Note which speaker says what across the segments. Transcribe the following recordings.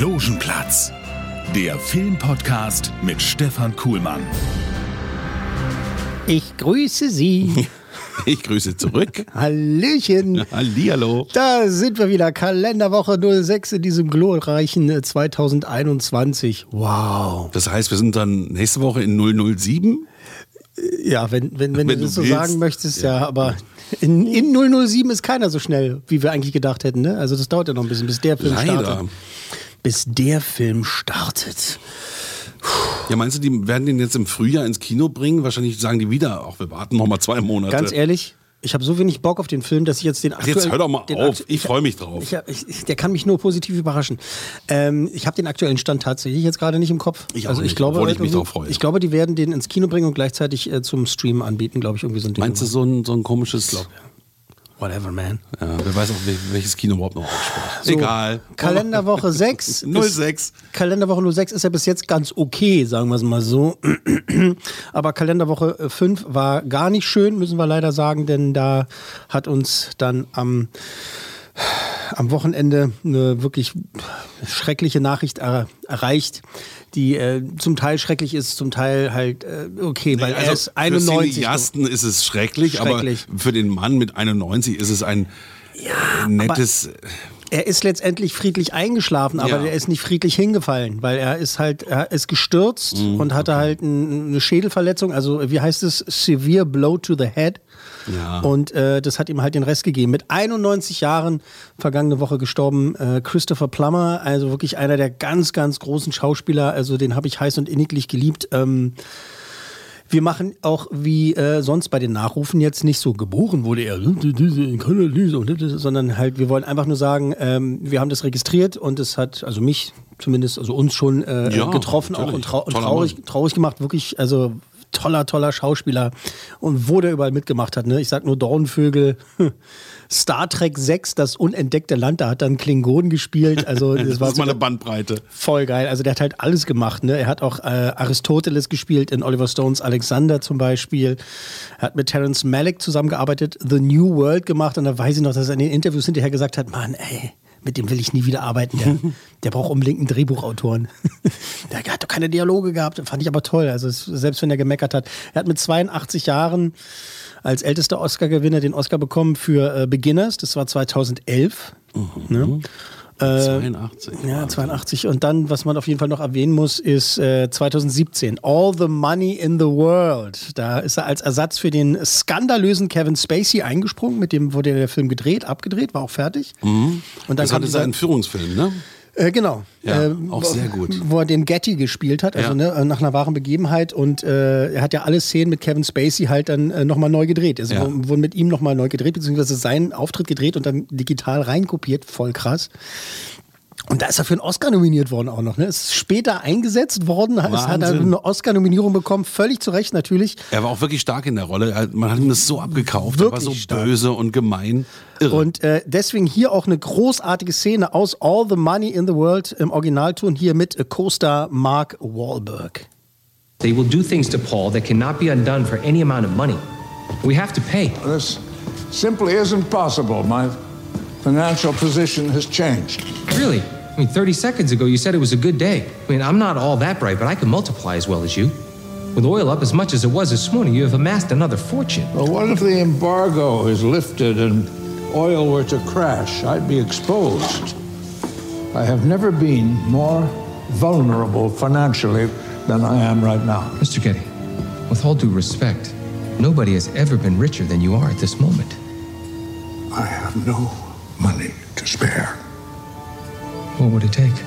Speaker 1: Logenplatz, der Filmpodcast mit Stefan Kuhlmann.
Speaker 2: Ich grüße Sie.
Speaker 3: Ich grüße zurück.
Speaker 2: Hallöchen.
Speaker 3: Hallihallo.
Speaker 2: Da sind wir wieder. Kalenderwoche 06 in diesem glorreichen äh, 2021. Wow.
Speaker 3: Das heißt, wir sind dann nächste Woche in 007?
Speaker 2: Ja, wenn, wenn, wenn,
Speaker 3: Wenn
Speaker 2: du das so
Speaker 3: willst.
Speaker 2: sagen möchtest, ja, aber in, in 007 ist keiner so schnell, wie wir eigentlich gedacht hätten. Ne? Also das dauert ja noch ein bisschen, bis der Film
Speaker 3: Leider.
Speaker 2: startet. Bis der Film startet.
Speaker 3: Ja, meinst du, die werden den jetzt im Frühjahr ins Kino bringen? Wahrscheinlich sagen die wieder, auch wir warten noch mal zwei Monate.
Speaker 2: Ganz ehrlich, ich habe so wenig Bock auf den Film, dass ich jetzt den
Speaker 3: Ach, jetzt
Speaker 2: aktuellen-
Speaker 3: hör doch mal auf. Ich freue mich drauf.
Speaker 2: Ich, ich, ich, der kann mich nur positiv überraschen. Ähm, ich habe den aktuellen Stand tatsächlich jetzt gerade nicht im Kopf.
Speaker 3: Ich
Speaker 2: also ich
Speaker 3: nicht,
Speaker 2: glaube,
Speaker 3: obwohl ich mich drauf freue.
Speaker 2: Ich glaube, die werden den ins Kino bringen und gleichzeitig äh, zum Stream anbieten, glaube ich, irgendwie so ein Ding.
Speaker 3: Meinst du so ein, so ein komisches.
Speaker 2: Whatever, man.
Speaker 3: Ja, wer weiß auch, wel- welches Kino überhaupt noch aufspielt.
Speaker 2: So,
Speaker 3: Egal.
Speaker 2: Kalenderwoche 6.
Speaker 3: 06.
Speaker 2: Kalenderwoche 06 ist ja bis jetzt ganz okay, sagen wir es mal so. Aber Kalenderwoche äh, 5 war gar nicht schön, müssen wir leider sagen, denn da hat uns dann am, am Wochenende eine wirklich schreckliche Nachricht er, erreicht, die äh, zum Teil schrecklich ist, zum Teil halt äh, okay, weil er ist
Speaker 3: Für
Speaker 2: 91.
Speaker 3: Cineasten ist es schrecklich,
Speaker 2: Schrecklich.
Speaker 3: aber für den Mann mit 91 ist es ein äh, nettes.
Speaker 2: Er ist letztendlich friedlich eingeschlafen, aber
Speaker 3: Ja.
Speaker 2: er ist nicht friedlich hingefallen, weil er ist halt, er ist gestürzt
Speaker 3: Mhm,
Speaker 2: und hatte halt ein, eine Schädelverletzung, also wie heißt es, severe blow to the head.
Speaker 3: Ja.
Speaker 2: Und äh, das hat ihm halt den Rest gegeben. Mit 91 Jahren vergangene Woche gestorben, äh, Christopher Plummer, also wirklich einer der ganz, ganz großen Schauspieler, also den habe ich heiß und inniglich geliebt. Ähm, wir machen auch wie äh, sonst bei den Nachrufen jetzt nicht so geboren wurde er, sondern halt, wir wollen einfach nur sagen, ähm, wir haben das registriert und es hat, also mich zumindest, also uns schon äh,
Speaker 3: Ja,
Speaker 2: getroffen auch und, trau und traurig, traurig gemacht, wirklich, also toller, toller Schauspieler und wo der überall mitgemacht hat. Ne? Ich sag nur Dornvögel, Star Trek 6, das unentdeckte Land, da hat dann Klingon gespielt. Also das,
Speaker 3: Das
Speaker 2: war
Speaker 3: ist mal eine Bandbreite.
Speaker 2: Voll geil. Also der hat halt alles gemacht. Ne? Er hat auch äh, Aristoteles gespielt in Oliver Stones Alexander zum Beispiel. Er hat mit Terence Malick zusammengearbeitet, The New World gemacht. Und da weiß ich noch, dass er in den Interviews hinterher gesagt hat, Mann, ey, mit dem will ich nie wieder arbeiten. Der, der braucht unbedingt einen Drehbuchautoren. der hat doch keine Dialoge gehabt. Fand ich aber toll. Also selbst wenn er gemeckert hat. Er hat mit 82 Jahren als ältester Oscar-Gewinner den Oscar bekommen für äh, Beginners. Das war 2011. Ne?
Speaker 3: 82.
Speaker 2: Ja, 82. Und dann, was man auf jeden Fall noch erwähnen muss, ist äh, 2017. All the Money in the World. Da ist er als Ersatz für den skandalösen Kevin Spacey eingesprungen. Mit dem wurde der Film gedreht, abgedreht, war auch fertig. Und dann
Speaker 3: Das hatte seinen Führungsfilm, ne?
Speaker 2: Äh, genau.
Speaker 3: Ja,
Speaker 2: äh,
Speaker 3: auch
Speaker 2: wo-
Speaker 3: sehr gut.
Speaker 2: Wo er den Getty gespielt hat, also
Speaker 3: Ja.
Speaker 2: ne, nach einer wahren Begebenheit. Und äh, er hat ja alle Szenen mit Kevin Spacey halt dann äh, nochmal neu gedreht. Also
Speaker 3: Ja.
Speaker 2: wurden wurden mit ihm nochmal neu gedreht, beziehungsweise seinen Auftritt gedreht und dann digital reinkopiert. Voll krass. Und da ist er für einen Oscar nominiert worden auch noch. Ne? Ist später eingesetzt worden, es hat er
Speaker 3: Wahnsinn.
Speaker 2: eine Oscar-Nominierung bekommen, völlig zu Recht natürlich.
Speaker 3: Er war auch wirklich stark in der Rolle. Man hat ihm das so abgekauft. er war so
Speaker 2: Wirklich stark.
Speaker 3: böse und gemein. Irre.
Speaker 2: Und äh, deswegen hier auch eine großartige Szene aus All the Money in the World im Originalton hier mit Co-Star Mark Wahlberg.
Speaker 4: They will do things to Paul that cannot be undone for any amount of money. We have to pay.
Speaker 5: This simply isn't possible. My financial position has changed.
Speaker 4: Really? I mean, 30 seconds ago you said it was a good day. I mean, I'm not all that bright, but I can multiply as well as you. With oil up as much as it was this morning, you have amassed another fortune.
Speaker 5: Well, what if the embargo is lifted and oil were to crash? I'd be exposed. I have never been more vulnerable financially than I am right now.
Speaker 4: Mr. Getty, with all due respect, nobody has ever been richer than you are at this moment.
Speaker 5: I have no money to spare.
Speaker 4: What would it take?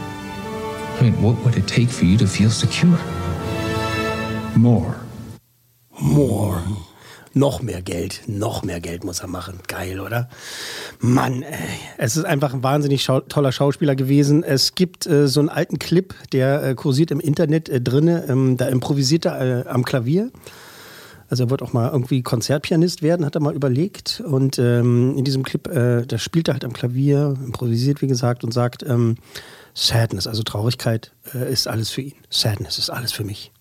Speaker 4: I mean, what would it take for you to feel secure?
Speaker 5: More.
Speaker 2: More. Noch mehr Geld, noch mehr Geld muss er machen. Geil, oder? Mann, ey. es ist einfach ein wahnsinnig schau toller Schauspieler gewesen. Es gibt äh, so einen alten Clip, der äh, kursiert im Internet äh, drinne. Ähm, da improvisiert er äh, am Klavier. Also er wird auch mal irgendwie Konzertpianist werden, hat er mal überlegt. Und ähm, in diesem Clip, äh, da spielt er halt am Klavier, improvisiert, wie gesagt, und sagt, ähm, Sadness, also Traurigkeit, äh, ist alles für ihn. Sadness ist alles für mich.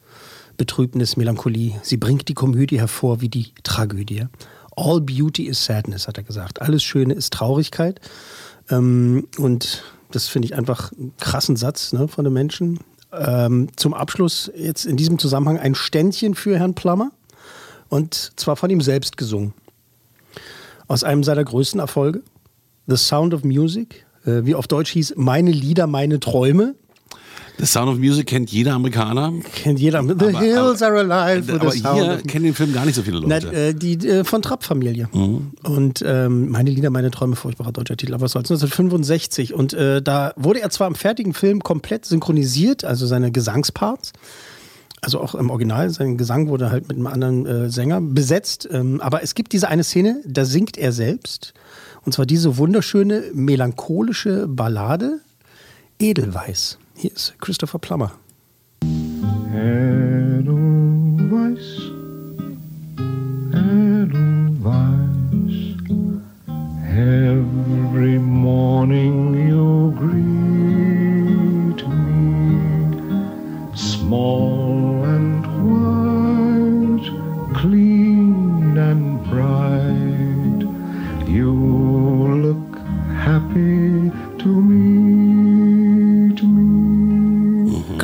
Speaker 2: Betrübnis, Melancholie. Sie bringt die Komödie hervor wie die Tragödie. All beauty is sadness, hat er gesagt. Alles Schöne ist Traurigkeit. Ähm, und das finde ich einfach einen krassen Satz ne, von den Menschen. Ähm, zum Abschluss jetzt in diesem Zusammenhang ein Ständchen für Herrn Plummer. Und zwar von ihm selbst gesungen. Aus einem seiner größten Erfolge, The Sound of Music, äh, wie auf Deutsch hieß, Meine Lieder, meine Träume.
Speaker 3: The Sound of Music kennt jeder Amerikaner.
Speaker 2: Kennt jeder. The
Speaker 3: Aber-
Speaker 2: Hills
Speaker 3: aber-
Speaker 2: are alive. with
Speaker 3: Aber
Speaker 2: the sound
Speaker 3: hier
Speaker 2: of-
Speaker 3: kennen den Film gar nicht so viele
Speaker 2: Na,
Speaker 3: Leute.
Speaker 2: äh, die äh, von Trapp-Familie. Und ähm, meine Lieder, meine Träume, furchtbarer deutscher Titel, aber was soll's, 1965. Und äh, da wurde er zwar im fertigen Film komplett synchronisiert, also seine Gesangsparts. Also auch im Original, sein Gesang wurde halt mit einem anderen äh, Sänger besetzt. Ähm, aber es gibt diese eine Szene, da singt er selbst. Und zwar diese wunderschöne, melancholische Ballade Edelweiß. Hier ist Christopher Plummer.
Speaker 5: Edelweiss, Edelweiss, every morning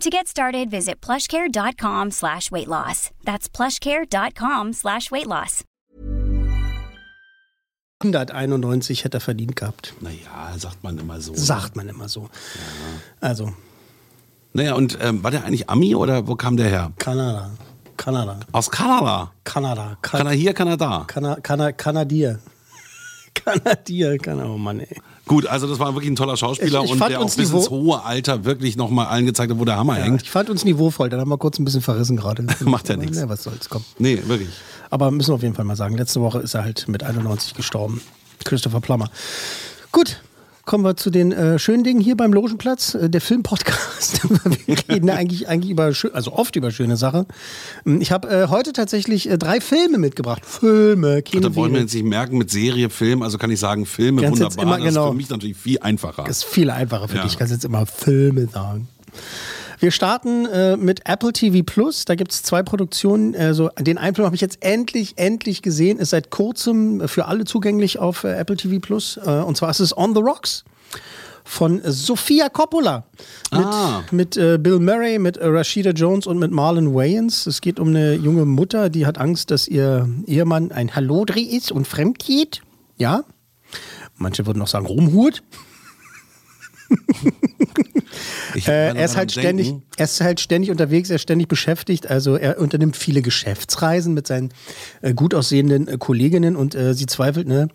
Speaker 6: To get started, visit plushcare.com slash weight loss. That's plushcare.com slash weight loss.
Speaker 2: 191 hätte er verdient gehabt.
Speaker 3: naja, sagt man immer so.
Speaker 2: Sagt man immer so. Also,
Speaker 3: Naja, und ähm, war der eigentlich Ami oder wo kam der her?
Speaker 2: Kanada. Kanada.
Speaker 3: Aus Kanada.
Speaker 2: Kanada. Ka
Speaker 3: Kann er hier, kann er da.
Speaker 2: Kana Kana Kanadier. Kanadier. Kana oh Mann, ey.
Speaker 3: Gut, also das war wirklich ein toller Schauspieler
Speaker 2: Ich- ich
Speaker 3: und der auch
Speaker 2: uns
Speaker 3: bis ins hohe Alter wirklich nochmal allen gezeigt hat, wo der Hammer
Speaker 2: Ja,
Speaker 3: hängt.
Speaker 2: ich fand uns niveauvoll, dann haben wir kurz ein bisschen verrissen gerade.
Speaker 3: Macht ja nichts.
Speaker 2: Ja, was soll's, komm.
Speaker 3: Nee, wirklich.
Speaker 2: Aber müssen wir auf jeden Fall mal sagen, letzte Woche ist er halt mit 91 gestorben. Christopher Plummer. Gut, kommen wir zu den äh, schönen Dingen hier beim Logenplatz, äh, der Filmpodcast. wir reden eigentlich, eigentlich über, also oft über schöne Sachen. Ähm, Ich habe äh, heute tatsächlich äh, drei Filme mitgebracht. Filme,
Speaker 3: Da wollen wir jetzt nicht merken mit Serie, Film, also kann ich sagen, Filme,
Speaker 2: Kannst
Speaker 3: wunderbar.
Speaker 2: immer
Speaker 3: Das ist
Speaker 2: genau-
Speaker 3: für mich natürlich viel einfacher.
Speaker 2: Das ist viel einfacher für
Speaker 3: Ja.
Speaker 2: dich. Ich kann jetzt immer Filme sagen. Wir starten äh, mit Apple TV Plus. Da gibt es zwei Produktionen. Also den einen Film habe ich jetzt endlich, endlich gesehen. Ist seit kurzem für alle zugänglich auf äh, Apple TV Plus. Äh, und zwar ist es On the Rocks von Sofia Coppola. Mit,
Speaker 3: Ah.
Speaker 2: mit äh, Bill Murray, mit äh, Rashida Jones und mit Marlon Wayans. Es geht um eine junge Mutter, die hat Angst, dass ihr Ehemann ein Hallodri ist und fremd geht. Ja. Manche würden noch sagen, rumhurt. Äh, er ist halt ständig,
Speaker 3: Denken,
Speaker 2: er ist halt ständig unterwegs, er ist ständig beschäftigt. Also er unternimmt viele Geschäftsreisen mit seinen äh, gut aussehenden äh, Kolleginnen und äh, sie zweifelt, ne,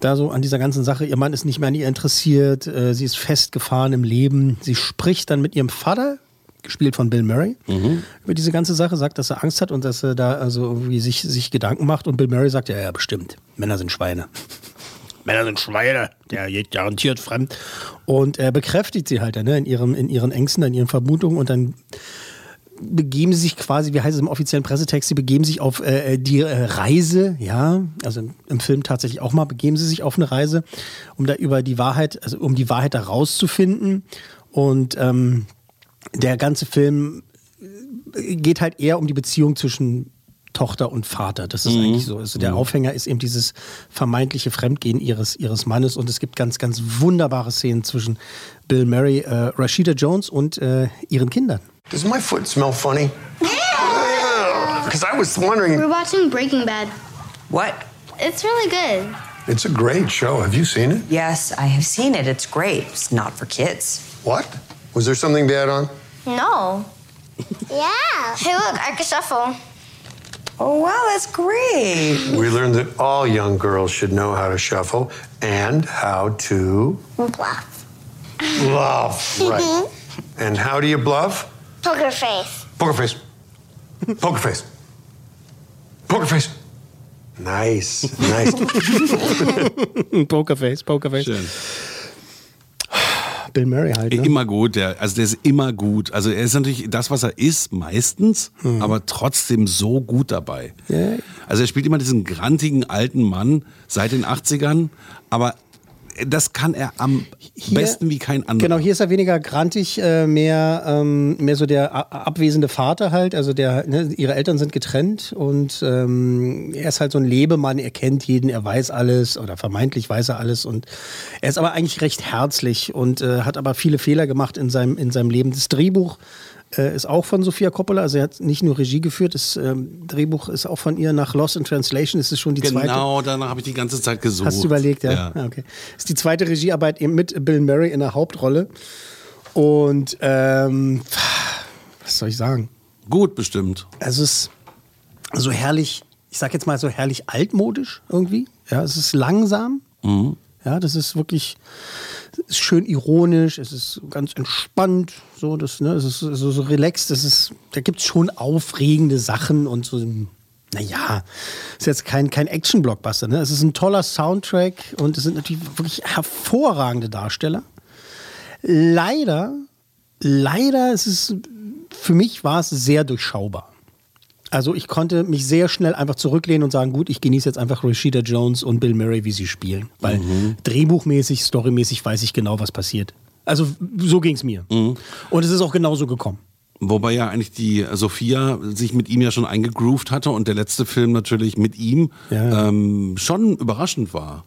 Speaker 2: da so an dieser ganzen Sache. Ihr Mann ist nicht mehr an ihr interessiert, äh, sie ist festgefahren im Leben. Sie spricht dann mit ihrem Vater, gespielt von Bill Murray, über diese ganze Sache, sagt, dass er Angst hat und dass er da also irgendwie sich, sich Gedanken macht. Und Bill Murray sagt, ja, ja, bestimmt. Männer sind Schweine. Männer sind Schweine, der geht garantiert fremd. Und er bekräftigt sie halt ne, in, ihrem, in ihren Ängsten, in ihren Vermutungen und dann begeben sie sich quasi, wie heißt es im offiziellen Pressetext, sie begeben sich auf äh, die äh, Reise, ja, also im, im Film tatsächlich auch mal, begeben sie sich auf eine Reise, um da über die Wahrheit, also um die Wahrheit herauszufinden. Und ähm, der ganze Film äh, geht halt eher um die Beziehung zwischen Tochter und Vater. Das ist eigentlich so. Also der Aufhänger ist eben dieses vermeintliche Fremdgehen ihres, ihres Mannes und es gibt ganz, ganz wunderbare Szenen zwischen Bill Murray, äh, Rashida Jones und äh, ihren Kindern.
Speaker 7: Does my foot smell funny? because I was wondering.
Speaker 8: We're watching Breaking Bad.
Speaker 9: What?
Speaker 8: It's really good.
Speaker 7: It's a great show. Have you seen it?
Speaker 9: Yes, I have seen it. It's great. It's not for kids.
Speaker 7: What? Was there something bad on?
Speaker 8: No. yeah. Hey, look, I can shuffle.
Speaker 9: Oh, wow, that's great.
Speaker 7: We learned that all young girls should know how to shuffle and how to
Speaker 8: Bluff.
Speaker 7: bluff. Right. Mm-hmm. and how do you bluff?
Speaker 8: Poker face.
Speaker 7: Poker face. Poker face. Poker face. Nice, nice.
Speaker 2: Pokerface, Pokerface.
Speaker 3: Schön.
Speaker 2: Bill Murray halt. Ne?
Speaker 3: Immer gut, der, also der ist immer gut. Also er ist natürlich das, was er ist, meistens, aber trotzdem so gut dabei.
Speaker 2: Ja.
Speaker 3: Also er spielt immer diesen grantigen alten Mann seit den 80ern, aber das kann er am
Speaker 2: Hier-
Speaker 3: besten wie kein anderer.
Speaker 2: Genau, hier ist er weniger grantig, äh, mehr, ähm, mehr so der abwesende Vater halt. Also der, ne, ihre Eltern sind getrennt und ähm, er ist halt so ein Lebemann, er kennt jeden, er weiß alles oder vermeintlich weiß er alles und er ist aber eigentlich recht herzlich und äh, hat aber viele Fehler gemacht in seinem, in seinem Leben. Das Drehbuch äh, ist auch von Sofia Coppola, also er hat nicht nur Regie geführt, das ähm, Drehbuch ist auch von ihr nach Lost in Translation, ist es schon die zweite.
Speaker 3: Genau, danach habe ich die ganze Zeit gesucht.
Speaker 2: Hast du überlegt, ja? Ah, okay. Ist die zweite Regiearbeit eben mit Bill Murray in der Hauptrolle. Und ähm, was soll ich sagen?
Speaker 3: Gut bestimmt.
Speaker 2: Also es ist so herrlich, ich sag jetzt mal so herrlich altmodisch irgendwie. Ja, es ist langsam.
Speaker 3: Mhm.
Speaker 2: Ja, das ist wirklich ist schön ironisch, es ist ganz entspannt, so, das, ne, es ist so, so relaxed, es ist, da gibt es schon aufregende Sachen und so, naja, ist jetzt kein, kein Action-Blockbuster, ne? Es ist ein toller Soundtrack und es sind natürlich wirklich hervorragende Darsteller. Leider, leider ist es, für mich war es sehr durchschaubar. Also ich konnte mich sehr schnell einfach zurücklehnen und sagen, gut, ich genieße jetzt einfach Rashida Jones und Bill Murray, wie sie spielen. Weil drehbuchmäßig, storymäßig weiß ich genau, was passiert. Also so ging es mir. Und es ist auch genauso gekommen.
Speaker 3: Wobei ja eigentlich die Sophia sich mit ihm ja schon eingegroovt hatte und der letzte Film natürlich mit ihm
Speaker 2: Ja.
Speaker 3: ähm, schon überraschend war.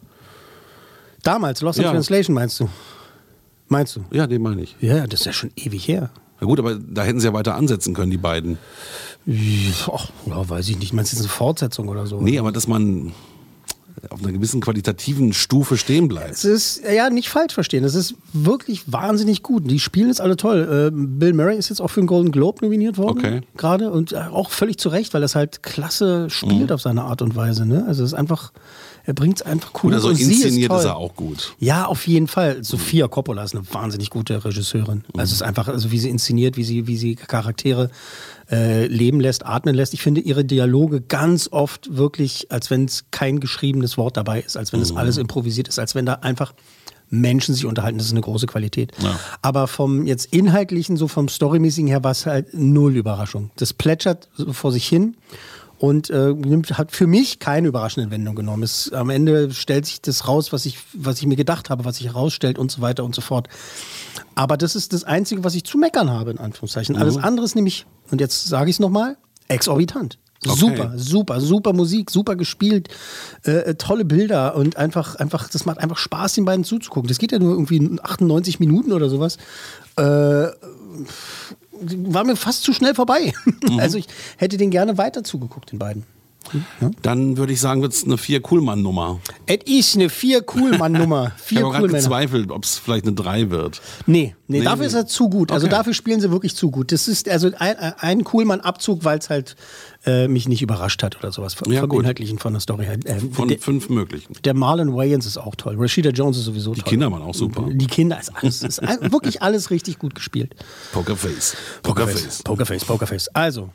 Speaker 2: Damals, Lost in
Speaker 3: Ja.
Speaker 2: Translation meinst du? Meinst du?
Speaker 3: Ja, den meine ich.
Speaker 2: Ja, das ist ja schon ewig her.
Speaker 3: Na gut, aber da hätten sie ja weiter ansetzen können, die beiden.
Speaker 2: Ach, ja, weiß ich nicht. Meinst du, das ist eine Fortsetzung oder so?
Speaker 3: Nee, aber dass man auf einer gewissen qualitativen Stufe stehen bleibt.
Speaker 2: Es ist, ja, nicht falsch verstehen. Es ist wirklich wahnsinnig gut. Die spielen es alle toll. Äh, Bill Murray ist jetzt auch für den Golden Globe nominiert worden.
Speaker 3: Okay.
Speaker 2: Gerade und äh, auch völlig zu Recht, weil es halt klasse spielt
Speaker 3: Mhm.
Speaker 2: auf seine Art und Weise. Ne? Also es ist einfach, er bringt es einfach cool.
Speaker 3: Oder so
Speaker 2: und sie ist
Speaker 3: inszeniert
Speaker 2: toll.
Speaker 3: ist er auch gut.
Speaker 2: Ja, auf jeden Fall. Sophia Coppola ist eine wahnsinnig gute Regisseurin. Also es ist einfach, also wie sie inszeniert, wie sie, wie sie Charaktere äh, leben lässt, atmen lässt. Ich finde ihre Dialoge ganz oft wirklich, als wenn es kein geschriebenes Wort dabei ist, als wenn es alles improvisiert ist, als wenn da einfach Menschen sich unterhalten. Das ist eine große Qualität. Aber vom jetzt inhaltlichen, so vom Storymäßigen her, war es halt null Überraschung. Das plätschert vor sich hin und äh, nimmt, hat für mich keine überraschende Wendung genommen. Es, am Ende stellt sich das raus, was ich, was ich mir gedacht habe, was sich herausstellt und so weiter und so fort. Aber das ist das Einzige, was ich zu meckern habe, in Anführungszeichen. Alles andere ist nämlich, und jetzt sage ich es nochmal, exorbitant.
Speaker 3: Okay.
Speaker 2: Super, super, super Musik, super gespielt, äh, äh, tolle Bilder und einfach, einfach, das macht einfach Spaß, den beiden zuzugucken. Das geht ja nur irgendwie 98 Minuten oder sowas. Äh, war mir fast zu schnell vorbei. Also ich hätte den gerne weiter zugeguckt, den beiden.
Speaker 3: Dann würde ich sagen, wird es eine Vier-Coolmann-Nummer.
Speaker 2: Es ist eine vier Coolmann-Nummer.
Speaker 3: Ich
Speaker 2: Vier
Speaker 3: habe gerade gezweifelt, ob es vielleicht eine Drei wird.
Speaker 2: Nee, nee,
Speaker 3: Nee,
Speaker 2: dafür
Speaker 3: nee.
Speaker 2: ist er zu gut. Also
Speaker 3: Okay.
Speaker 2: dafür spielen sie wirklich zu gut. Das ist also ein, ein Coolmann-Abzug, weil es halt äh, mich nicht überrascht hat oder sowas. Vom,
Speaker 3: Ja, gut.
Speaker 2: Inhaltlichen von der Story her. Äh,
Speaker 3: Von
Speaker 2: der,
Speaker 3: fünf möglichen.
Speaker 2: der Marlon Wayans ist auch toll. Rashida Jones ist sowieso
Speaker 3: Die
Speaker 2: toll.
Speaker 3: Kinder waren auch super.
Speaker 2: Die Kinder ist alles, ist wirklich alles richtig gut gespielt.
Speaker 3: Pokerface.
Speaker 2: Pokerface. Pokerface, Pokerface. Also,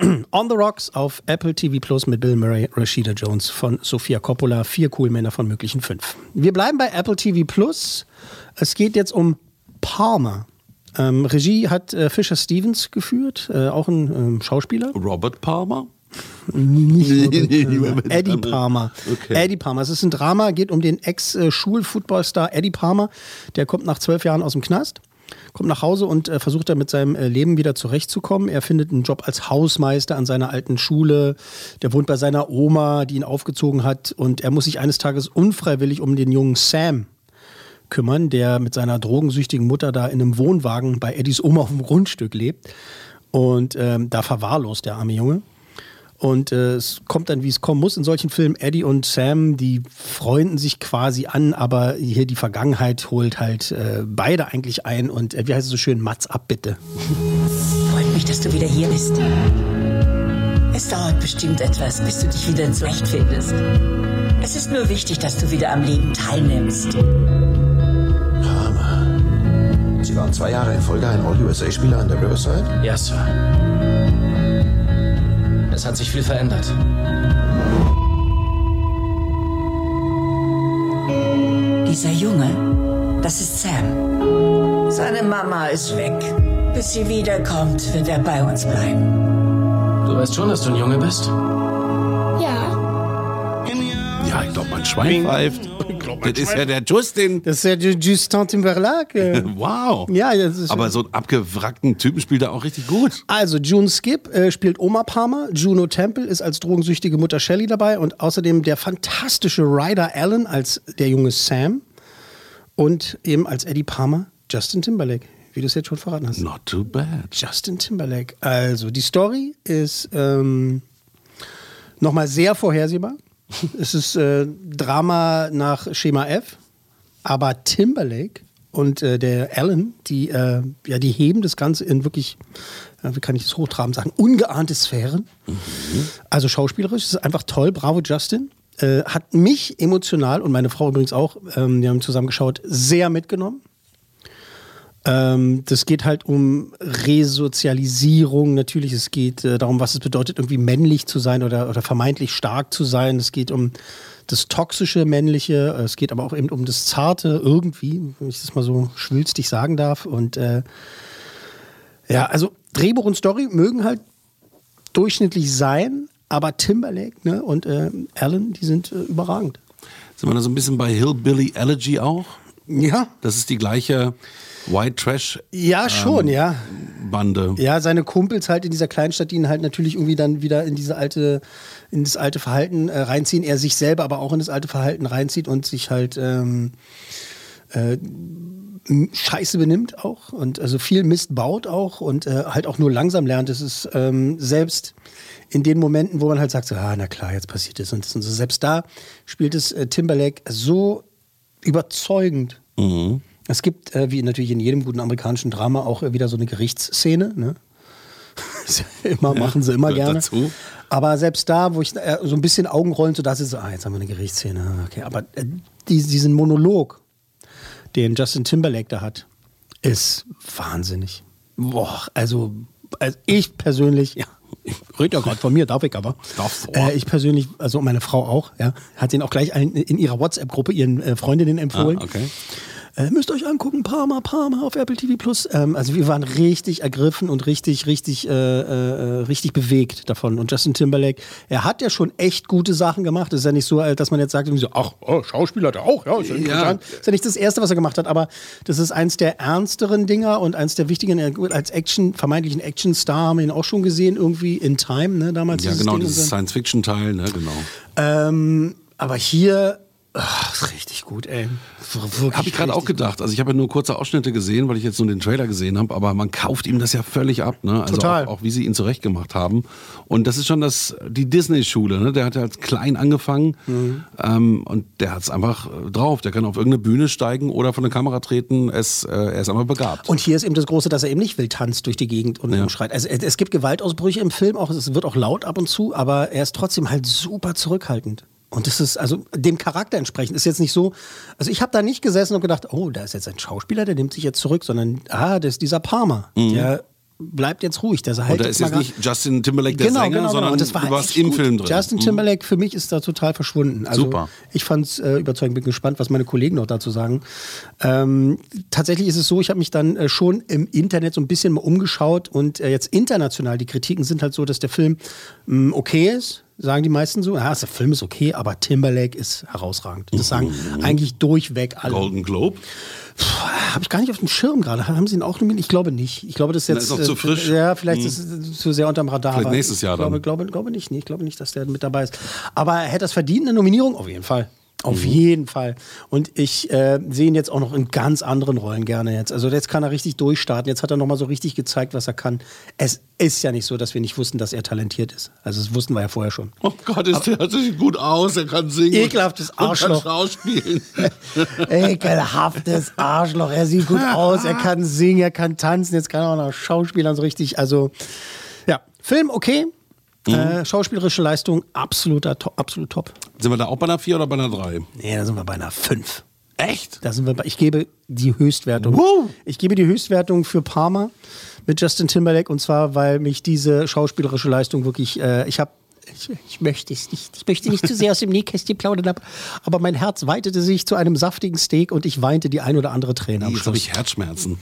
Speaker 2: On the Rocks auf Apple TV Plus mit Bill Murray, Rashida Jones von Sofia Coppola. Vier cool Männer von möglichen fünf. Wir bleiben bei Apple TV Plus. Es geht jetzt um Palmer. Ähm, Regie hat äh, Fisher Stevens geführt, äh, auch ein ähm, Schauspieler.
Speaker 3: Robert Palmer?
Speaker 2: Nicht Robert, äh, Eddie
Speaker 3: Palmer.
Speaker 2: Palmer.
Speaker 3: Okay.
Speaker 2: Eddie Palmer. Es ist ein Drama, geht um den Ex-Schul-Footballstar Eddie Palmer. Der kommt nach zwölf Jahren aus dem Knast, kommt nach Hause und äh, versucht dann mit seinem äh, Leben wieder zurechtzukommen. Er findet einen Job als Hausmeister an seiner alten Schule. Der wohnt bei seiner Oma, die ihn aufgezogen hat. Und er muss sich eines Tages unfreiwillig um den jungen Sam kümmern, der mit seiner drogensüchtigen Mutter da in einem Wohnwagen bei Eddies Oma auf dem Grundstück lebt. Und ähm, da verwahrlost der arme Junge. Und äh, es kommt dann, wie es kommen muss in solchen Filmen. Eddie und Sam, die freunden sich quasi an, aber hier die Vergangenheit holt halt äh, beide eigentlich ein. Und äh, wie heißt es so schön, Mats ab bitte.
Speaker 10: Freut mich, dass du wieder hier bist. Es dauert bestimmt etwas, bis du dich wieder zurechtfindest. Es ist nur wichtig, dass du wieder am Leben teilnimmst.
Speaker 11: Hammer. Sie waren zwei Jahre in Folge ein All-USA-Spieler an der Riverside?
Speaker 12: Ja, Sir. Es hat sich viel verändert.
Speaker 10: Dieser Junge, das ist Sam. Seine Mama ist weg. Bis sie wiederkommt, wird er bei uns bleiben.
Speaker 12: Du weißt schon, dass du ein Junge bist?
Speaker 3: Mein Schwein pfeift. Das ist ja der Justin.
Speaker 2: Das ist ja Ju- Justin Timberlake.
Speaker 3: Wow.
Speaker 2: ja, das ist
Speaker 3: Aber so einen abgewrackten Typen spielt er auch richtig gut.
Speaker 2: Also June Skip äh, spielt Oma Palmer, Juno Temple ist als drogensüchtige Mutter Shelley dabei und außerdem der fantastische Ryder Allen als der junge Sam und eben als Eddie Palmer Justin Timberlake, wie du es jetzt schon verraten hast.
Speaker 3: Not too bad.
Speaker 2: Justin Timberlake. Also die Story ist ähm, nochmal sehr vorhersehbar. Es ist äh, Drama nach Schema F, aber Timberlake und äh, der Allen, die, äh, ja, die heben das Ganze in wirklich, äh, wie kann ich es hochtrabend sagen, ungeahnte Sphären. Also schauspielerisch, es ist einfach toll. Bravo, Justin. Äh, hat mich emotional und meine Frau übrigens auch, ähm, wir haben zusammen geschaut, sehr mitgenommen. Ähm, das geht halt um Resozialisierung. Natürlich, es geht äh, darum, was es bedeutet, irgendwie männlich zu sein oder, oder vermeintlich stark zu sein. Es geht um das toxische Männliche. Es geht aber auch eben um das Zarte irgendwie, wenn ich das mal so schwülstig sagen darf. Und äh, ja, also Drehbuch und Story mögen halt durchschnittlich sein, aber Timberlake ne, und äh, Alan, die sind äh, überragend.
Speaker 3: Sind wir da so ein bisschen bei Hillbilly Elegy auch?
Speaker 2: Ja.
Speaker 3: Das ist die gleiche White Trash
Speaker 2: Ja, schon,
Speaker 3: ähm,
Speaker 2: ja.
Speaker 3: Bande.
Speaker 2: Ja, seine Kumpels halt in dieser Kleinstadt, die ihn halt natürlich irgendwie dann wieder in diese alte, in das alte Verhalten äh, reinziehen. Er sich selber aber auch in das alte Verhalten reinzieht und sich halt ähm, äh, scheiße benimmt auch und also viel Mist baut auch und äh, halt auch nur langsam lernt. Es ist ähm, selbst in den Momenten, wo man halt sagt, so, ah, na klar, jetzt passiert das und das und so. Selbst da spielt es äh, Timberlake so überzeugend. Es gibt, äh, wie natürlich in jedem guten amerikanischen Drama, auch äh, wieder so eine Gerichtsszene. Ne? Ist immer, machen sie immer gerne.
Speaker 3: dazu.
Speaker 2: Aber selbst da, wo ich äh, so ein bisschen Augenrollen, so dass es so, ah, jetzt haben wir eine Gerichtsszene. Okay, aber äh, die, diesen Monolog, den Justin Timberlake da hat, ist wahnsinnig. Boah, also, also ich persönlich, ja, ich rede ja gerade von mir, darf ich aber.
Speaker 3: Darfst du.
Speaker 2: Äh, ich persönlich, also meine Frau auch, ja, hat den auch gleich in ihrer WhatsApp-Gruppe ihren äh, Freundinnen empfohlen.
Speaker 3: Ah, okay.
Speaker 2: Äh, müsst euch angucken, Parma, Parma auf Apple TV Plus. Ähm, also wir waren richtig ergriffen und richtig, richtig, äh, äh, richtig bewegt davon. Und Justin Timberlake, er hat ja schon echt gute Sachen gemacht. Es ist ja nicht so, äh, dass man jetzt sagt, irgendwie so, ach, oh, Schauspieler hat er auch, ja, ist ja interessant. Ist ja nicht das Erste, was er gemacht hat, aber das ist eins der ernsteren Dinger und eins der wichtigen, als Action, vermeintlichen Action-Star haben wir ihn auch schon gesehen, irgendwie in Time, ne, damals.
Speaker 3: Ja, genau, dieses. Science-Fiction-Teil, ne, genau.
Speaker 2: Ähm, aber hier, ach, ist richtig gut, ey.
Speaker 3: Habe ich gerade auch gedacht. Also ich habe ja nur kurze Ausschnitte gesehen, weil ich jetzt nur den Trailer gesehen habe, aber man kauft ihm das ja völlig ab, ne? Also
Speaker 2: Total.
Speaker 3: Auch, auch wie sie ihn zurechtgemacht haben. Und das ist schon das die Disney-Schule, ne? Der hat ja als klein angefangen
Speaker 2: Mhm.
Speaker 3: ähm, und der hat es einfach äh, drauf. Der kann auf irgendeine Bühne steigen oder von der Kamera treten. Es, äh, er ist einfach begabt.
Speaker 2: Und hier ist eben das Große, dass er eben nicht wild tanzt durch die Gegend und, und schreit. Also es, es gibt Gewaltausbrüche im Film, auch es wird auch laut ab und zu, aber er ist trotzdem halt super zurückhaltend. Und das ist also dem Charakter entsprechend. Ist jetzt nicht so, also ich habe da nicht gesessen und gedacht, oh, da ist jetzt ein Schauspieler, der nimmt sich jetzt zurück, sondern ah, das ist dieser Palmer, der bleibt jetzt ruhig, der halt
Speaker 3: da ist jetzt nicht Justin Timberlake der Sänger, sondern
Speaker 2: Und das war
Speaker 3: du warst im
Speaker 2: gut.
Speaker 3: Film drin.
Speaker 2: Justin
Speaker 3: Mhm.
Speaker 2: Timberlake für mich ist da total verschwunden. Also
Speaker 3: Super.
Speaker 2: Ich fand es äh, überzeugend, bin gespannt, was meine Kollegen noch dazu sagen. Ähm, tatsächlich ist es so, ich habe mich dann äh, schon im Internet so ein bisschen mal umgeschaut und äh, jetzt international, die Kritiken sind halt so, dass der Film mh, okay ist. Sagen die meisten so, ja, der Film ist okay, aber Timberlake ist herausragend. Das sagen
Speaker 3: Mhm.
Speaker 2: eigentlich durchweg alle.
Speaker 3: Golden Globe.
Speaker 2: Habe ich gar nicht auf dem Schirm gerade. Haben sie ihn auch nominiert? Ich glaube nicht. Ich glaube, das ist
Speaker 3: Na,
Speaker 2: jetzt.
Speaker 3: ist noch zu
Speaker 2: äh,
Speaker 3: frisch.
Speaker 2: Ja, vielleicht
Speaker 3: Hm.
Speaker 2: ist es zu sehr unterm Radar.
Speaker 3: Vielleicht nächstes Jahr
Speaker 2: ich glaube,
Speaker 3: dann.
Speaker 2: glaube, glaube nicht. Nee, ich glaube nicht, dass der mit dabei ist. Aber er hätte das verdient, eine Nominierung? Auf jeden Fall. Auf jeden Fall. Und ich äh, sehe ihn jetzt auch noch in ganz anderen Rollen gerne jetzt. Also jetzt kann er richtig durchstarten. Jetzt hat er nochmal so richtig gezeigt, was er kann. Es ist ja nicht so, dass wir nicht wussten, dass er talentiert ist. Also das wussten wir ja vorher schon.
Speaker 3: Oh Gott, ist der sieht gut aus, er kann singen.
Speaker 2: Ekelhaftes
Speaker 3: und kann
Speaker 2: Arschloch.
Speaker 3: schauspielen.
Speaker 2: Ekelhaftes Arschloch. Er sieht gut aus, er kann singen, er kann tanzen, jetzt kann er auch noch Schauspielern so richtig. Also ja, Film okay. Äh, schauspielerische Leistung absoluter, to absolut top.
Speaker 3: Sind wir da auch bei einer 4 oder bei einer 3?
Speaker 2: Nee, da sind wir bei einer 5.
Speaker 3: Echt?
Speaker 2: Da sind wir bei, ich gebe die Höchstwertung. Ich gebe die Höchstwertung für Parma mit Justin Timberlake und zwar, weil mich diese schauspielerische Leistung wirklich, äh, ich habe ich, ich möchte es nicht, ich möchte nicht zu sehr aus dem Nähkästchen plaudern, ab- aber mein Herz weitete sich zu einem saftigen Steak und ich weinte die ein oder andere Träne
Speaker 3: Jetzt habe ich Herzschmerzen.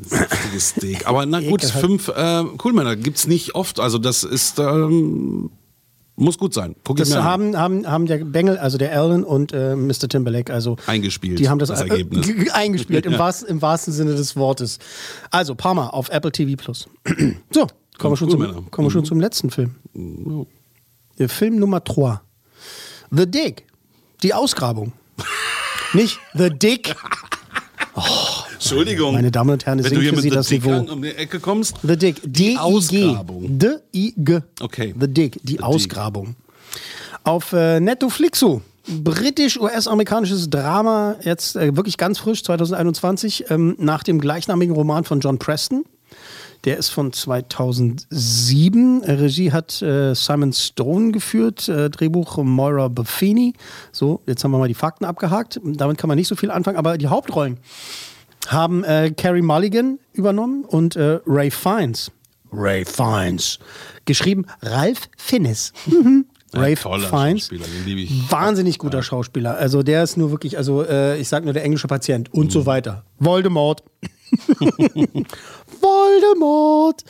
Speaker 3: Saftiges Steak. Aber na gut,
Speaker 2: Ekelhaft.
Speaker 3: fünf äh, Coolmänner gibt's nicht oft. Also das ist ähm, muss gut sein. Guck
Speaker 2: Das haben, haben, haben der Bengel, also der Allen und äh, Mr. Timberlake, also
Speaker 3: eingespielt.
Speaker 2: Die haben das,
Speaker 3: das
Speaker 2: äh,
Speaker 3: Ergebnis.
Speaker 2: äh, eingespielt, im, wahrsten, im wahrsten Sinne des Wortes. Also, Parma auf Apple TV Plus. so, kommen wir, schon
Speaker 3: Cool,
Speaker 2: zum, kommen wir schon zum letzten Film. Der Film Nummer 3. The Dig. Die Ausgrabung. Nicht The Dick.
Speaker 3: Entschuldigung.
Speaker 2: Meine Damen und Herren, es
Speaker 3: Wenn mit
Speaker 2: Sie
Speaker 3: The
Speaker 2: das
Speaker 3: Dick
Speaker 2: Niveau.
Speaker 3: um die Ecke kommst.
Speaker 2: The Dig. D-I-G.
Speaker 3: Ausgrabung.
Speaker 2: D-I-G.
Speaker 3: Okay.
Speaker 2: The Dig. Die Ausgrabung. Auf äh, Netflixo. Britisch-US-amerikanisches Drama, jetzt äh, wirklich ganz frisch, 2021, ähm, nach dem gleichnamigen Roman von John Preston. Der ist von 2007. Äh, Regie hat äh, Simon Stone geführt, äh, Drehbuch Moira Buffini. So, jetzt haben wir mal die Fakten abgehakt. Damit kann man nicht so viel anfangen, aber die Hauptrollen haben äh, Carrie Mulligan übernommen und äh, Ray Fiennes. Ray Fiennes. Geschrieben Ralph Fiennes. Mhm. Ray Fiennes.
Speaker 3: Ich.
Speaker 2: Wahnsinnig guter Schauspieler. Also der ist nur wirklich, also äh, ich sag nur der englische Patient und
Speaker 3: Mhm.
Speaker 2: so weiter. Voldemort. Voldemort.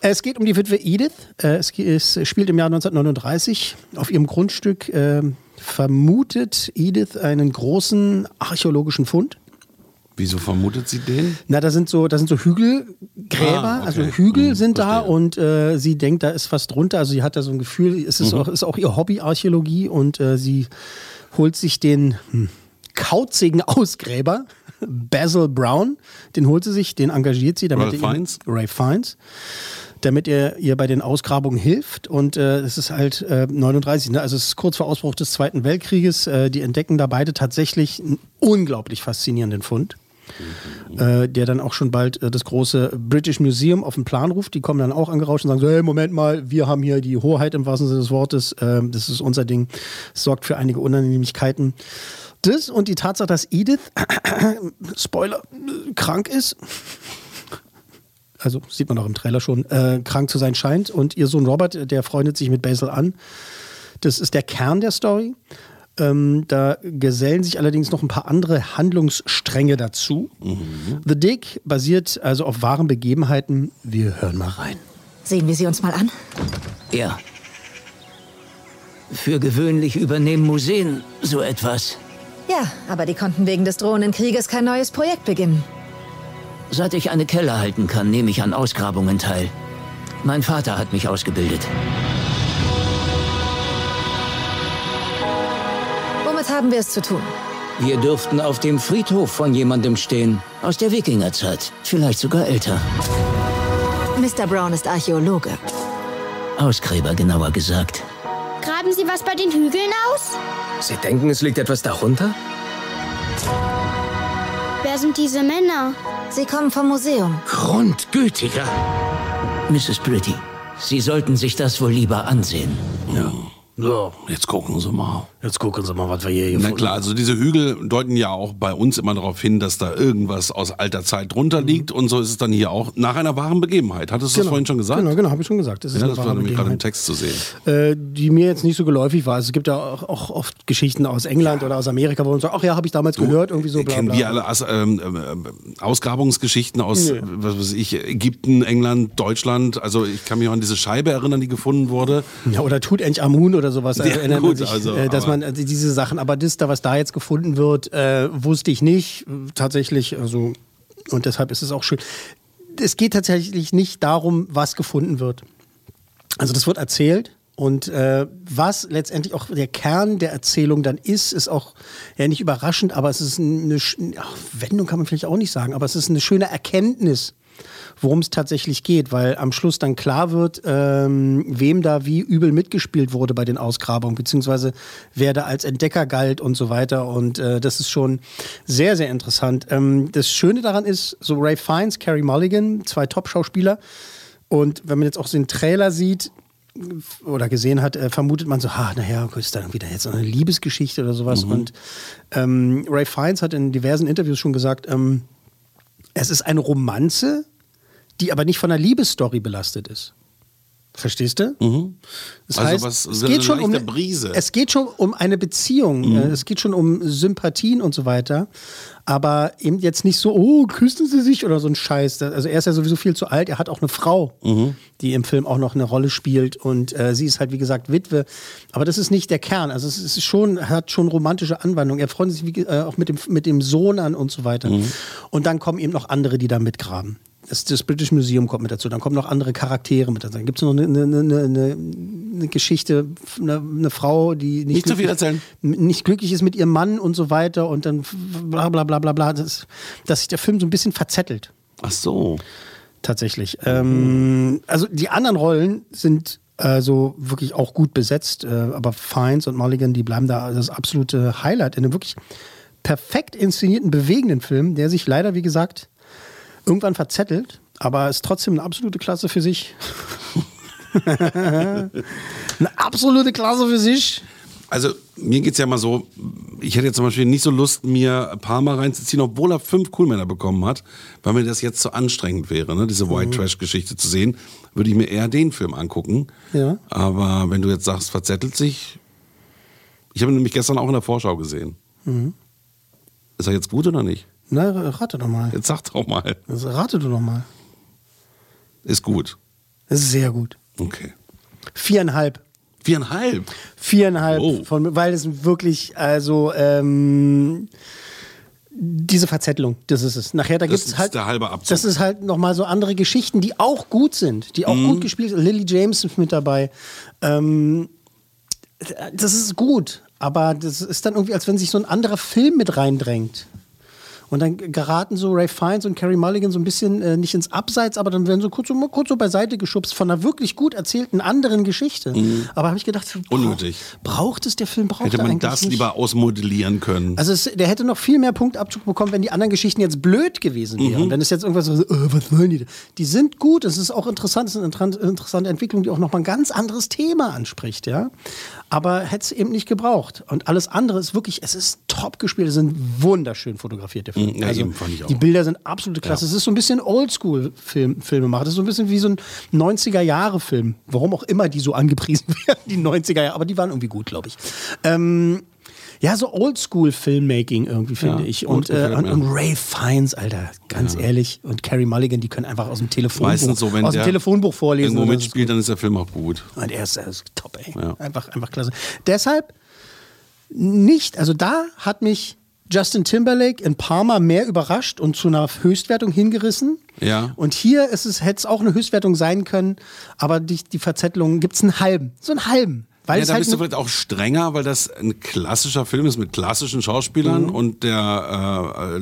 Speaker 2: Es geht um die Witwe Edith. Äh, Es, spielt im Jahr 1939. Auf ihrem Grundstück äh, vermutet Edith einen großen archäologischen Fund.
Speaker 3: Wieso vermutet sie den?
Speaker 2: Na, da sind so, da sind so Hügelgräber,
Speaker 3: Ah, okay.
Speaker 2: also Hügel
Speaker 3: Hm,
Speaker 2: sind da und äh, sie denkt, da ist was drunter. Also sie hat da so ein Gefühl, es ist,
Speaker 3: Mhm.
Speaker 2: auch, ist auch ihr Hobby Archäologie und äh, sie holt sich den hm, kauzigen Ausgräber Basil Brown, den holt sie sich, den engagiert sie, damit
Speaker 3: Ralph
Speaker 2: er ihr-
Speaker 3: Fiennes?
Speaker 2: Ray Fiennes, damit er ihr bei den Ausgrabungen hilft. Und äh, es ist halt äh, 39, ne? also es ist kurz vor Ausbruch des Zweiten Weltkrieges. Äh, die entdecken da beide tatsächlich einen unglaublich faszinierenden Fund äh, der dann auch schon bald äh, das große British Museum auf den Plan ruft. Die kommen dann auch angerauscht und sagen so, hey, Moment mal, wir haben hier die Hoheit im wahrsten Sinne des Wortes. Ähm, das ist unser Ding. Es sorgt für einige Unannehmlichkeiten. Das und die Tatsache, dass Edith, Spoiler, äh, krank ist. Also sieht man auch im Trailer schon, äh, krank zu sein scheint. Und ihr Sohn Robert, der freundet sich mit Basil an. Das ist der Kern der Story. Ähm, da gesellen sich allerdings noch ein paar andere Handlungsstränge dazu. The Dig basiert also auf wahren Begebenheiten. Wir hören mal rein.
Speaker 13: Sehen wir sie uns mal an?
Speaker 14: Ja. Für gewöhnlich übernehmen Museen so etwas.
Speaker 13: Ja, aber die konnten wegen des drohenden Krieges kein neues Projekt beginnen.
Speaker 14: Seit ich eine Keller halten kann, nehme ich an Ausgrabungen teil. Mein Vater hat mich ausgebildet.
Speaker 13: Womit haben wir es zu tun?
Speaker 14: Wir dürften auf dem Friedhof von jemandem stehen. Aus der Wikingerzeit. Vielleicht sogar älter.
Speaker 13: Mr. Brown ist Archäologe.
Speaker 14: Ausgräber genauer gesagt.
Speaker 8: Graben Sie was bei den Hügeln aus?
Speaker 12: Sie denken, es liegt etwas darunter?
Speaker 8: Wer sind diese Männer?
Speaker 13: Sie kommen vom Museum.
Speaker 12: Grundgütiger.
Speaker 14: Mrs. Pretty, Sie sollten sich das wohl lieber ansehen.
Speaker 3: Ja. So, jetzt gucken Sie mal.
Speaker 2: Jetzt gucken Sie mal, was wir hier
Speaker 3: Na
Speaker 2: gefunden
Speaker 3: klar, also diese Hügel deuten ja auch bei uns immer darauf hin, dass da irgendwas aus alter Zeit drunter liegt. Und so ist es dann hier auch nach einer wahren Begebenheit. Hattest du das vorhin schon gesagt?
Speaker 2: Genau, genau, habe ich schon gesagt. Das ist
Speaker 3: ja, das war nämlich gerade im. Text zu sehen.
Speaker 2: äh, die mir jetzt nicht so geläufig war. Also es gibt ja auch, auch oft Geschichten aus England oder aus Amerika, wo man sagt, ach ja, habe ich damals gehört, irgendwie so bla
Speaker 3: Kennen
Speaker 2: bla.
Speaker 3: wir alle As ähm, ähm, Ausgrabungsgeschichten aus, äh, was weiß ich, Ägypten, England, Deutschland. Also ich kann mich auch an diese Scheibe erinnern, die gefunden wurde.
Speaker 2: Ja, oder Tutanchamun oder sowas. Also
Speaker 3: Ja,
Speaker 2: erinnert
Speaker 3: gut,
Speaker 2: man sich,
Speaker 3: also,
Speaker 2: äh, dass man also diese Sachen, aber das da, was da jetzt gefunden wird, äh, wusste ich nicht. äh, Tatsächlich, also, und deshalb ist es auch schön. Es geht tatsächlich nicht darum, was gefunden wird. Also das wird erzählt Und äh, was letztendlich auch der Kern der Erzählung dann ist, ist auch ja nicht überraschend, aber es ist eine sch- ach, Wendung kann man vielleicht auch nicht sagen, aber es ist eine schöne Erkenntnis, worum es tatsächlich geht, weil am Schluss dann klar wird, ähm, wem da wie übel mitgespielt wurde bei den Ausgrabungen, beziehungsweise wer da als Entdecker galt und so weiter. Und äh, das ist schon sehr, sehr interessant. Ähm, das Schöne daran ist, so Ray Fiennes, Carrie Mulligan, zwei Top-Schauspieler. Und wenn man jetzt auch den Trailer sieht, oder gesehen hat, äh, vermutet man so, ah, naja, ist da wieder jetzt eine Liebesgeschichte oder sowas.
Speaker 3: Mhm.
Speaker 2: Und ähm, Ray Fiennes hat in diversen Interviews schon gesagt, ähm, es ist eine Romanze, die aber nicht von einer Liebesstory belastet ist. Verstehst du? Das
Speaker 3: Also
Speaker 2: heißt,
Speaker 3: was-
Speaker 2: es geht schon um
Speaker 3: Brise.
Speaker 2: es geht schon um eine Beziehung,
Speaker 3: Mhm.
Speaker 2: äh, es geht schon um Sympathien und so weiter, aber eben jetzt nicht so, oh, küssen sie sich oder so ein Scheiß. Also er ist ja sowieso viel zu alt, er hat auch eine Frau,
Speaker 3: Mhm.
Speaker 2: die im Film auch noch eine Rolle spielt und äh, sie ist halt wie gesagt Witwe, aber das ist nicht der Kern. Also es ist schon hat schon romantische Anwandlungen. Er freut sich wie, äh, auch mit dem mit dem Sohn an und so weiter.
Speaker 3: Mhm.
Speaker 2: Und dann kommen eben noch andere, die da mitgraben. Das, das British Museum kommt mit dazu. Dann kommen noch andere Charaktere mit dazu. Dann gibt es noch eine, eine, eine, eine, Geschichte, eine, Frau, die nicht,
Speaker 3: Nicht
Speaker 2: glücklich-
Speaker 3: erzählen.
Speaker 2: nicht glücklich ist mit ihrem Mann und so weiter und dann bla bla bla bla bla. Das, dass sich der Film so ein bisschen verzettelt.
Speaker 3: Ach so.
Speaker 2: Tatsächlich. Ähm, also die anderen Rollen sind also wirklich auch gut besetzt, äh, aber Fiennes und Mulligan, die bleiben da das absolute Highlight in einem wirklich perfekt inszenierten, bewegenden Film, der sich leider, wie gesagt, irgendwann verzettelt, aber ist trotzdem eine absolute Klasse für sich. eine absolute Klasse für sich.
Speaker 3: Also mir geht's ja mal so, ich hätte jetzt zum Beispiel nicht so Lust, mir Palmer reinzuziehen, obwohl er fünf Coolmänner bekommen hat, weil mir das jetzt so anstrengend wäre, ne? diese White Trash-Geschichte zu sehen, würde ich mir eher den Film angucken.
Speaker 2: Ja.
Speaker 3: Aber wenn du jetzt sagst, verzettelt sich, ich habe ihn nämlich gestern auch in der Vorschau gesehen.
Speaker 2: Mhm.
Speaker 3: Ist er jetzt gut oder nicht?
Speaker 2: Na, rate doch mal.
Speaker 3: Jetzt sag doch mal.
Speaker 2: Also rate du doch mal.
Speaker 3: Ist gut.
Speaker 2: Ist sehr gut.
Speaker 3: Okay.
Speaker 2: Viereinhalb.
Speaker 3: Viereinhalb?
Speaker 2: Viereinhalb,
Speaker 3: Oh.
Speaker 2: von, weil es wirklich, also, ähm, diese Verzettelung, das ist es. Nachher, da gibt es halt.
Speaker 3: der halbe Abzug.
Speaker 2: Das ist halt nochmal so andere Geschichten, die auch gut sind, die auch
Speaker 3: Mhm.
Speaker 2: gut gespielt sind. Lily James ist mit dabei. Ähm, das ist gut, aber das ist dann irgendwie, als wenn sich so ein anderer Film mit reindrängt. Und dann geraten so Ray Fiennes und Carrie Mulligan so ein bisschen äh, nicht ins Abseits, aber dann werden so kurz, so kurz so beiseite geschubst von einer wirklich gut erzählten anderen Geschichte. Aber habe ich gedacht, brauch,
Speaker 3: Unnötig.
Speaker 2: braucht es der Film? Braucht
Speaker 3: Mhm. Hätte man das
Speaker 2: nicht?
Speaker 3: lieber ausmodellieren können.
Speaker 2: Also es, der hätte noch viel mehr Punktabzug bekommen, wenn die anderen Geschichten jetzt blöd gewesen wären.
Speaker 3: Mhm.
Speaker 2: Wenn es jetzt irgendwas so, äh, was sollen die? da? Die sind gut, es ist auch interessant, es ist eine inter- interessante Entwicklung, die auch nochmal ein ganz anderes Thema anspricht, ja. Aber hätte es eben nicht gebraucht. Und alles andere ist wirklich, es ist top gespielt, es sind wunderschön fotografierte Filme.
Speaker 3: Mhm, ja, auch.
Speaker 2: Die Bilder sind absolute Klasse.
Speaker 3: Ja.
Speaker 2: Es ist so ein bisschen Oldschool-Film, Filme machen. Das ist so ein bisschen wie so ein 90er-Jahre-Film. Warum auch immer die so angepriesen werden, die 90er-Jahre. Aber die waren irgendwie gut, glaube ich. Ähm, ja, so Oldschool-Filmmaking irgendwie, finde
Speaker 3: Ja,
Speaker 2: ich. Und, äh, und, und Ray Fiennes, Alter, ganz ehrlich. Und Carrie Mulligan, die können einfach aus dem Telefonbuch,
Speaker 3: Meistens so, wenn
Speaker 2: aus dem
Speaker 3: der
Speaker 2: Telefonbuch vorlesen.
Speaker 3: irgendwo mitspielt, dann ist der Film auch gut.
Speaker 2: und er ist, er ist top, ey.
Speaker 3: Ja.
Speaker 2: Einfach, einfach klasse. Deshalb nicht, also da hat mich Justin Timberlake in Parma mehr überrascht und zu einer Höchstwertung hingerissen.
Speaker 3: Ja.
Speaker 2: Und hier ist es, hätte es auch eine Höchstwertung sein können, aber die, die Verzettelung gibt es einen halben. So einen halben. Weil
Speaker 3: ja, da
Speaker 2: halt
Speaker 3: bist du vielleicht auch strenger, weil das ein klassischer Film ist mit klassischen Schauspielern
Speaker 2: Mhm.
Speaker 3: und der äh, äh,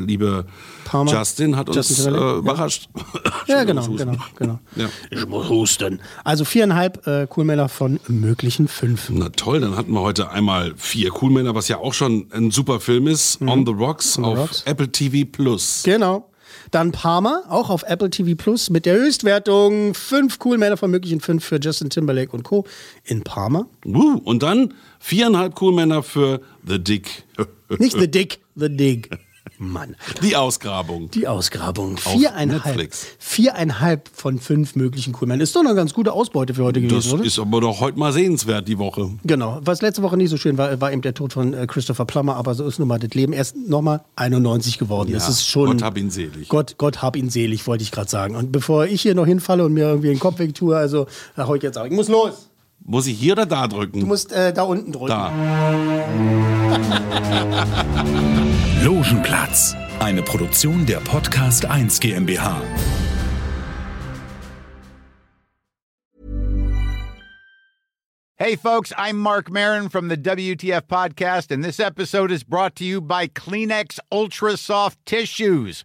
Speaker 2: Palmer.
Speaker 3: Justin hat uns
Speaker 2: Justin Timberlake,
Speaker 3: äh,
Speaker 2: ja.
Speaker 3: überrascht.
Speaker 2: Ja, genau,
Speaker 3: Entschuldigung,
Speaker 2: genau,
Speaker 3: ich
Speaker 2: genau.
Speaker 3: Ja.
Speaker 2: Ich muss husten. Also viereinhalb äh, Coolmänner von möglichen fünf.
Speaker 3: Na toll, dann hatten wir heute einmal vier Coolmänner, was ja auch schon ein super Film ist. On the Rocks
Speaker 2: Mhm. On the
Speaker 3: auf
Speaker 2: Rocks.
Speaker 3: Apple TV Plus.
Speaker 2: Genau. Dann Parma, auch auf Apple TV Plus mit der Höchstwertung. Fünf Coolmänner von möglichen fünf für Justin Timberlake und Co. in Parma.
Speaker 3: Uh, und dann viereinhalb Coolmänner für The Dick.
Speaker 2: Nicht The Dick, The Dig. Mann.
Speaker 3: Die Ausgrabung.
Speaker 2: Die Ausgrabung.
Speaker 3: Auf
Speaker 2: Viereinhalb.
Speaker 3: Netflix.
Speaker 2: Viereinhalb von fünf möglichen Coolmännern. Ist doch eine ganz gute Ausbeute für heute
Speaker 3: Das
Speaker 2: gewesen, oder?
Speaker 3: ist aber doch heute mal sehenswert, die Woche.
Speaker 2: Genau. Was letzte Woche nicht so schön war, war eben der Tod von äh, Christopher Plummer, aber so ist nun mal das Leben. Er ist nochmal 91 geworden. das
Speaker 3: Ja,
Speaker 2: ist schon.
Speaker 3: Gott hab ihn selig.
Speaker 2: Gott, Gott hab ihn selig, wollte ich gerade sagen. Und bevor ich hier noch hinfalle und mir irgendwie den Kopf wegtue, also ich jetzt auch. Ich muss los.
Speaker 3: Muss ich hier oder da drücken?
Speaker 2: Du musst äh, da unten drücken.
Speaker 3: Da.
Speaker 1: Logenplatz, eine Produktion der Podcast 1 GmbH.
Speaker 15: Hey, Hey, folks, I'm Mark Marin from the WTF Podcast, and this episode is brought to you by Kleenex Ultra Soft Tissues,